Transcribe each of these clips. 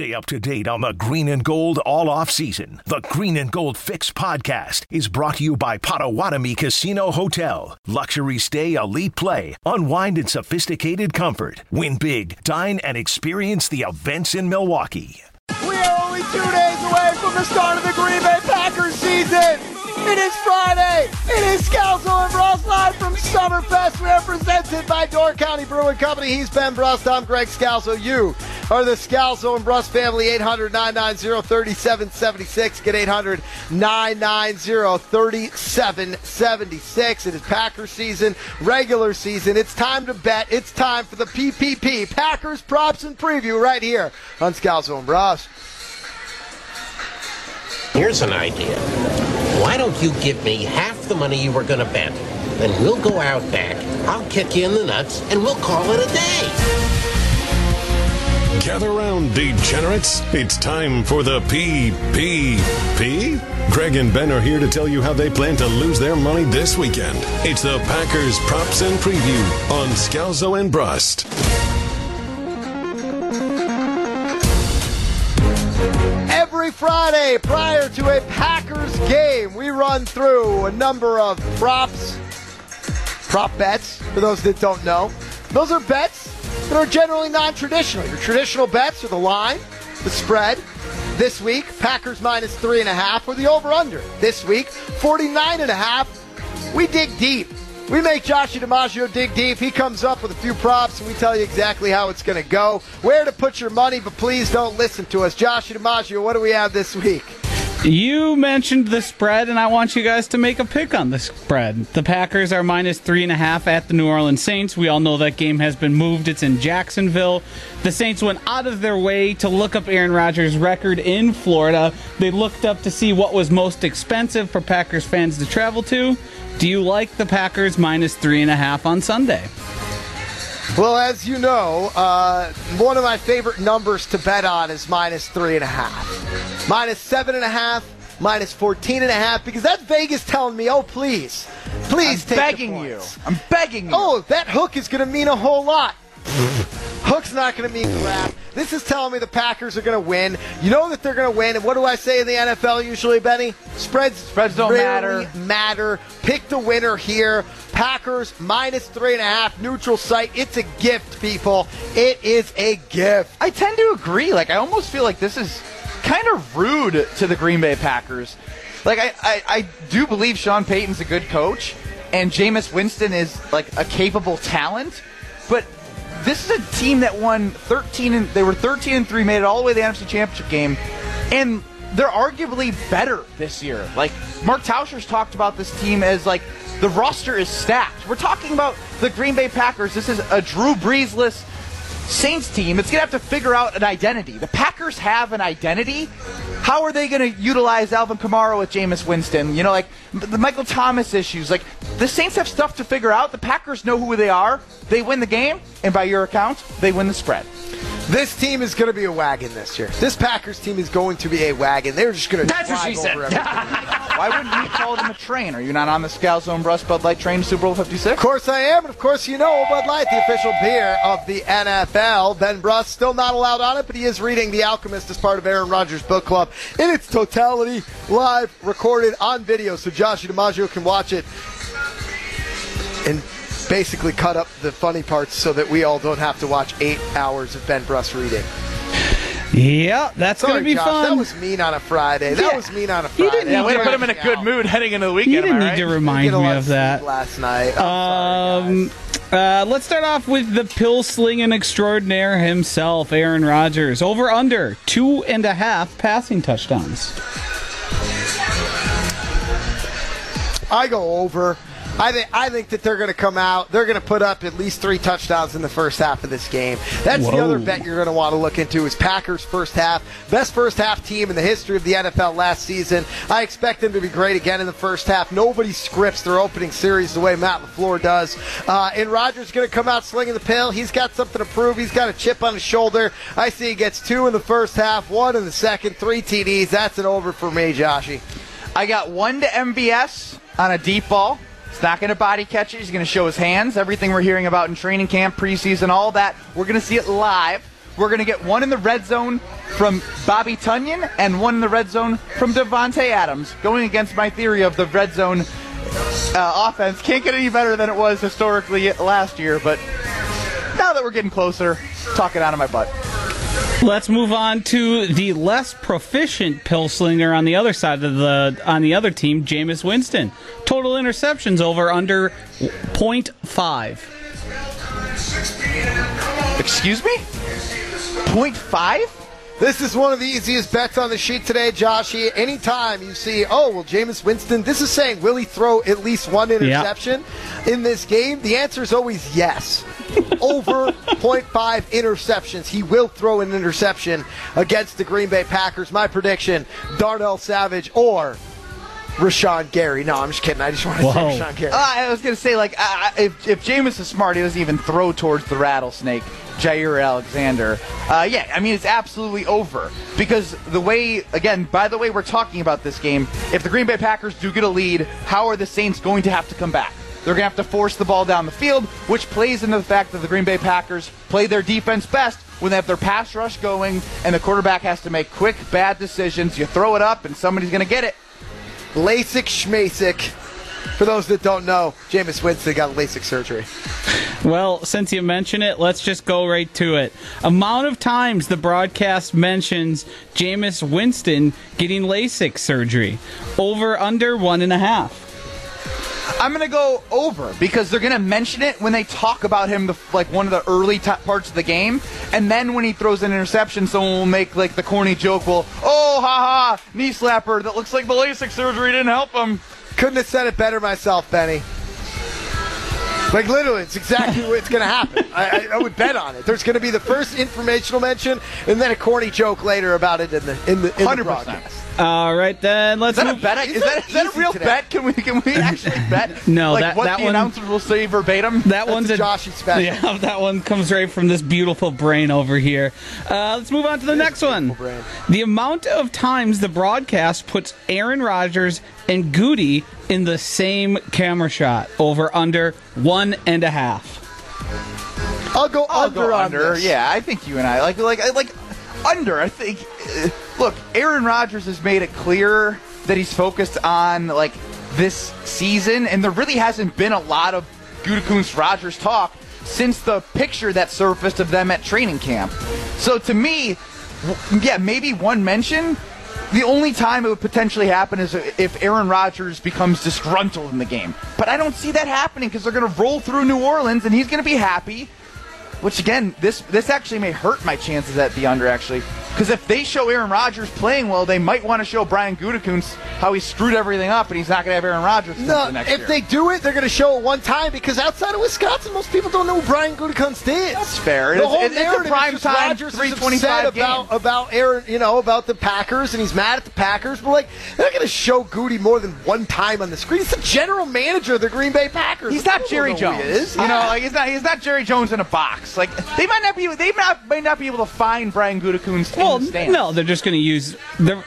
Stay up to date on the green and gold all off season. The Green and Gold Fix podcast is brought to you by Potawatomi Casino Hotel. Luxury stay, elite play, unwind in sophisticated comfort. Win big, dine, and experience the events in Milwaukee. We are only two days away from the start of the Green Bay Packers season. It is Friday. It is Scalzo and Brust live from Summerfest. represented by Door County Brewing Company. He's Ben Brust. I'm Greg Scalzo. You are the Scalzo and Brust family. 800 990 3776. Get 800 990 3776. It is Packers season, regular season. It's time to bet. It's time for the PPP Packers props and preview right here on Scalzo and Brust. Here's an idea. Why don't you give me half the money you were going to bet? Then we'll go out back, I'll kick you in the nuts, and we'll call it a day. Gather round, degenerates. It's time for the PPP. Greg and Ben are here to tell you how they plan to lose their money this weekend. It's the Packers Props and Preview on Scalzo and Brust. Every Friday prior to a Packers game, we run through a number of props, prop bets, for those that don't know. Those are bets that are generally non traditional. Your traditional bets are the line, the spread. This week, Packers minus three and a half, or the over under. This week, 49 and a half. We dig deep. We make Josh DiMaggio dig deep. He comes up with a few props, and we tell you exactly how it's going to go, where to put your money, but please don't listen to us. Josh DiMaggio, what do we have this week? You mentioned the spread, and I want you guys to make a pick on the spread. The Packers are minus three and a half at the New Orleans Saints. We all know that game has been moved. It's in Jacksonville. The Saints went out of their way to look up Aaron Rodgers' record in Florida. They looked up to see what was most expensive for Packers fans to travel to. Do you like the Packers minus three and a half on Sunday? Well, as you know, uh, one of my favorite numbers to bet on is minus three and a half. Minus seven and a half, minus 14 and a half, because that's Vegas telling me, oh, please, please I'm take begging you. I'm begging you. Oh, that hook is going to mean a whole lot. Hook's not going to mean crap. This is telling me the Packers are going to win. You know that they're going to win. And what do I say in the NFL usually, Benny? Spreads, Spreads don't matter. matter. Pick the winner here. Packers minus three and a half, neutral site. It's a gift, people. It is a gift. I tend to agree. Like I almost feel like this is kind of rude to the Green Bay Packers. Like I, I, I do believe Sean Payton's a good coach, and Jameis Winston is like a capable talent, but this is a team that won 13 and they were 13 and 3 made it all the way to the NFC Championship game and they're arguably better this year. Like Mark Tauscher's talked about this team as like the roster is stacked. We're talking about the Green Bay Packers. This is a Drew Breesless Saints team. It's going to have to figure out an identity. The Packers have an identity. How are they going to utilize Alvin Kamara with Jameis Winston? You know, like the Michael Thomas issues. Like the Saints have stuff to figure out. The Packers know who they are. They win the game, and by your account, they win the spread. This team is going to be a wagon this year. This Packers team is going to be a wagon. They're just going to That's what she said. over everything. Why wouldn't you call them a train? Are you not on the Scalzo and Brust Bud Light train Super Bowl 56? Of course I am, and of course you know Bud Light, the official beer of the NFL. Ben Brust still not allowed on it, but he is reading The Alchemist as part of Aaron Rodgers' book club in its totality, live, recorded on video, so Josh DiMaggio can watch it and basically cut up the funny parts so that we all don't have to watch eight hours of Ben Brust reading. Yeah, that's Sorry, going to be Josh, fun. that was mean on a Friday. That Yeah. was mean on a You Friday. didn't Yeah, way to put him in a good mood heading into the weekend. you didn't am I need right? to remind me of that. last night. I'm sorry. Um, uh, let's start off with the pill slinging extraordinaire himself, Aaron Rodgers. Over under two and a half passing touchdowns. I go over. I think I think that they're going to come out. They're going to put up at least three touchdowns in the first half of this game. That's the other bet you're going to want to look into is Packers first half. Best first half team in the history of the NFL last season. I expect them to be great again in the first half. Nobody scripts their opening series the way Matt LaFleur does. Uh, and Rodgers going to come out slinging the pill. He's got something to prove. He's got a chip on his shoulder. I see he gets two in the first half, one in the second, three TDs. That's an over for me, Joshy. I got one to MVS on a deep ball. He's not going to body catch it. He's going to show his hands. Everything we're hearing about in training camp, preseason, all that. We're going to see it live. we're going to get one in the red zone from Bobby Tonyan and one in the red zone from Davante Adams, going against my theory of the red zone uh, offense. Can't get any better than it was historically last year, but now that we're getting closer, talking out of my butt. Let's move on to the less proficient pill slinger on the other side of the on the other team, Jameis Winston. Total interceptions over under 0.5. Excuse me? Point five? This is one of the easiest bets on the sheet today, Joshy. Anytime you see, oh, well, Jameis Winston, this is saying, will he throw at least one interception in this game? The answer is always yes. Over 0.5 interceptions. He will throw an interception against the Green Bay Packers. My prediction Darnell Savage or Rashan Gary. No, I'm just kidding. I just want to Whoa. say Rashan Gary. Uh, I was going to say, like, uh, if, if Jameis is smart, he doesn't even throw towards the rattlesnake, Jaire Alexander. Uh, yeah, I mean, it's absolutely over. Because the way, again, by the way we're talking about this game, if the Green Bay Packers do get a lead, how are the Saints going to have to come back? They're going to have to force the ball down the field, which plays into the fact that the Green Bay Packers play their defense best when they have their pass rush going and the quarterback has to make quick, bad decisions. You throw it up and somebody's going to get it. LASIK schmasic. For those that don't know, Jameis Winston got LASIK surgery. Well, since you mention it, let's just go right to it. Amount of times the broadcast mentions Jameis Winston getting LASIK surgery. Over under one and a half. I'm gonna go over because they're gonna mention it when they talk about him, the, like one of the early t- parts of the game, and then when he throws an interception, someone will make like the corny joke, "Well, oh, ha ha, knee slapper. That looks like the LASIK surgery didn't help him." Couldn't have said it better myself, Benny. Like literally, it's exactly what's going to happen. I, I, I would bet on it. There's going to be the first informational mention, and then a corny joke later about it in the in the, in 100%. broadcast. All right, then let's Is that a move. bet? Is that, is that a real today. bet? Can we can we actually bet? No, like that- what that the one- announcers will say verbatim. That one's a a Joshy special. Yeah, that one comes right from this beautiful brain over here. Uh, let's move on to the next one. brain. The amount of times the broadcast puts Aaron Rodgers and Goody in the same camera shot. Over under one and a half. I'll go I'll under go under. this. Yeah, I think you and I like like like under. I think. uh, Look, Aaron Rodgers has made it clear that he's focused on like this season, and there really hasn't been a lot of Gutekunst Rodgers talk since the picture that surfaced of them at training camp. So to me, yeah, maybe one mention. The only time it would potentially happen is if Aaron Rodgers becomes disgruntled in the game. But I don't see that happening because they're going to roll through New Orleans and he's going to be happy. Which again, this this actually may hurt my chances at the under actually, because if they show Aaron Rodgers playing well, they might want to show Brian Gutekunst how he screwed everything up, and he's not going to have Aaron Rodgers No, the next if year. they do it, they're going to show it one time because outside of Wisconsin, most people don't know who Brian Gutekunst is. That's fair. The It's- whole narrative prime is time Rodgers is 325 upset about about Aaron, you know, about the Packers, and he's mad at the Packers. But like, they're not going to show Goody more than one time on the screen. He's the general manager of the Green Bay Packers. He's not Jerry Jones. is. You know, like he's not he's not Jerry Jones in a box. Like they might not be they not may not be able to find Brian Gutekunst Well, the no, they're just going to use.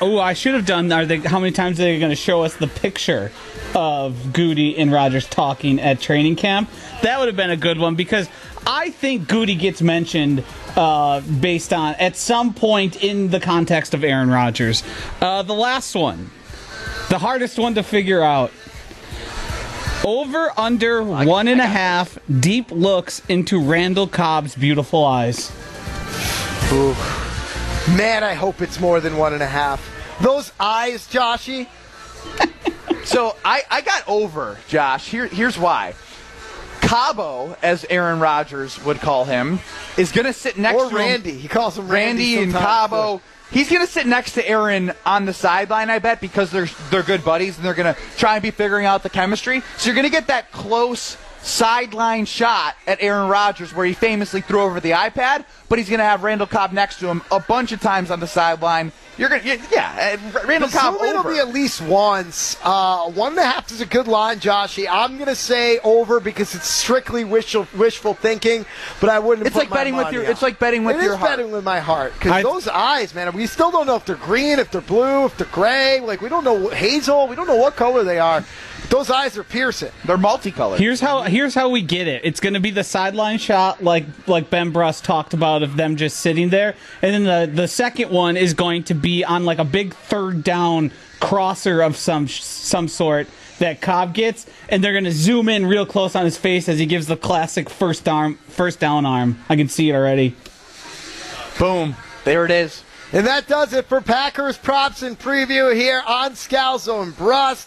Oh, I should have done. Are they? How many times are they going to show us the picture of Goody and Rodgers talking at training camp? That would have been a good one because I think Goody gets mentioned uh, based on at some point in the context of Aaron Rodgers. Uh, the last one, the hardest one to figure out. Over under one and a half deep looks into Randall Cobb's beautiful eyes. Man, I hope it's more than one and a half. Those eyes, Joshy. So I, I got over Josh. Here, here's why. Cabo, as Aaron Rodgers would call him, is going to sit next Or to him- Randy. He calls him Randy, Randy and Cabo. He's going to sit next to Aaron on the sideline, I bet, because they're they're good buddies and they're going to try and be figuring out the chemistry. So you're going to get that close sideline shot at Aaron Rodgers where he famously threw over the iPad, but he's going to have Randall Cobb next to him a bunch of times on the sideline. You're going to, yeah, Randall Cobb zoom in will be at least once. Uh, one and a half is a good line, Joshy. I'm going to say over because it's strictly wishful, wishful thinking, but I wouldn't. It's put like my betting with your- on it's like betting with It your is heart. betting with my heart because those eyes, man. We still don't know if they're green, if they're blue, if they're gray. Like we don't know hazel. We don't know what color they are. Those eyes are piercing. They're multicolored. Here's how here's how we get it. It's going to be the sideline shot, like like Ben Brust talked about, of them just sitting there, and then the the second one is going to be on like a big third down crosser of some some sort that Cobb gets, and they're going to zoom in real close on his face as he gives the classic first arm first down arm. I can see it already. Boom. There it is. And that does it for Packers props and preview here on Scalzo and Brust.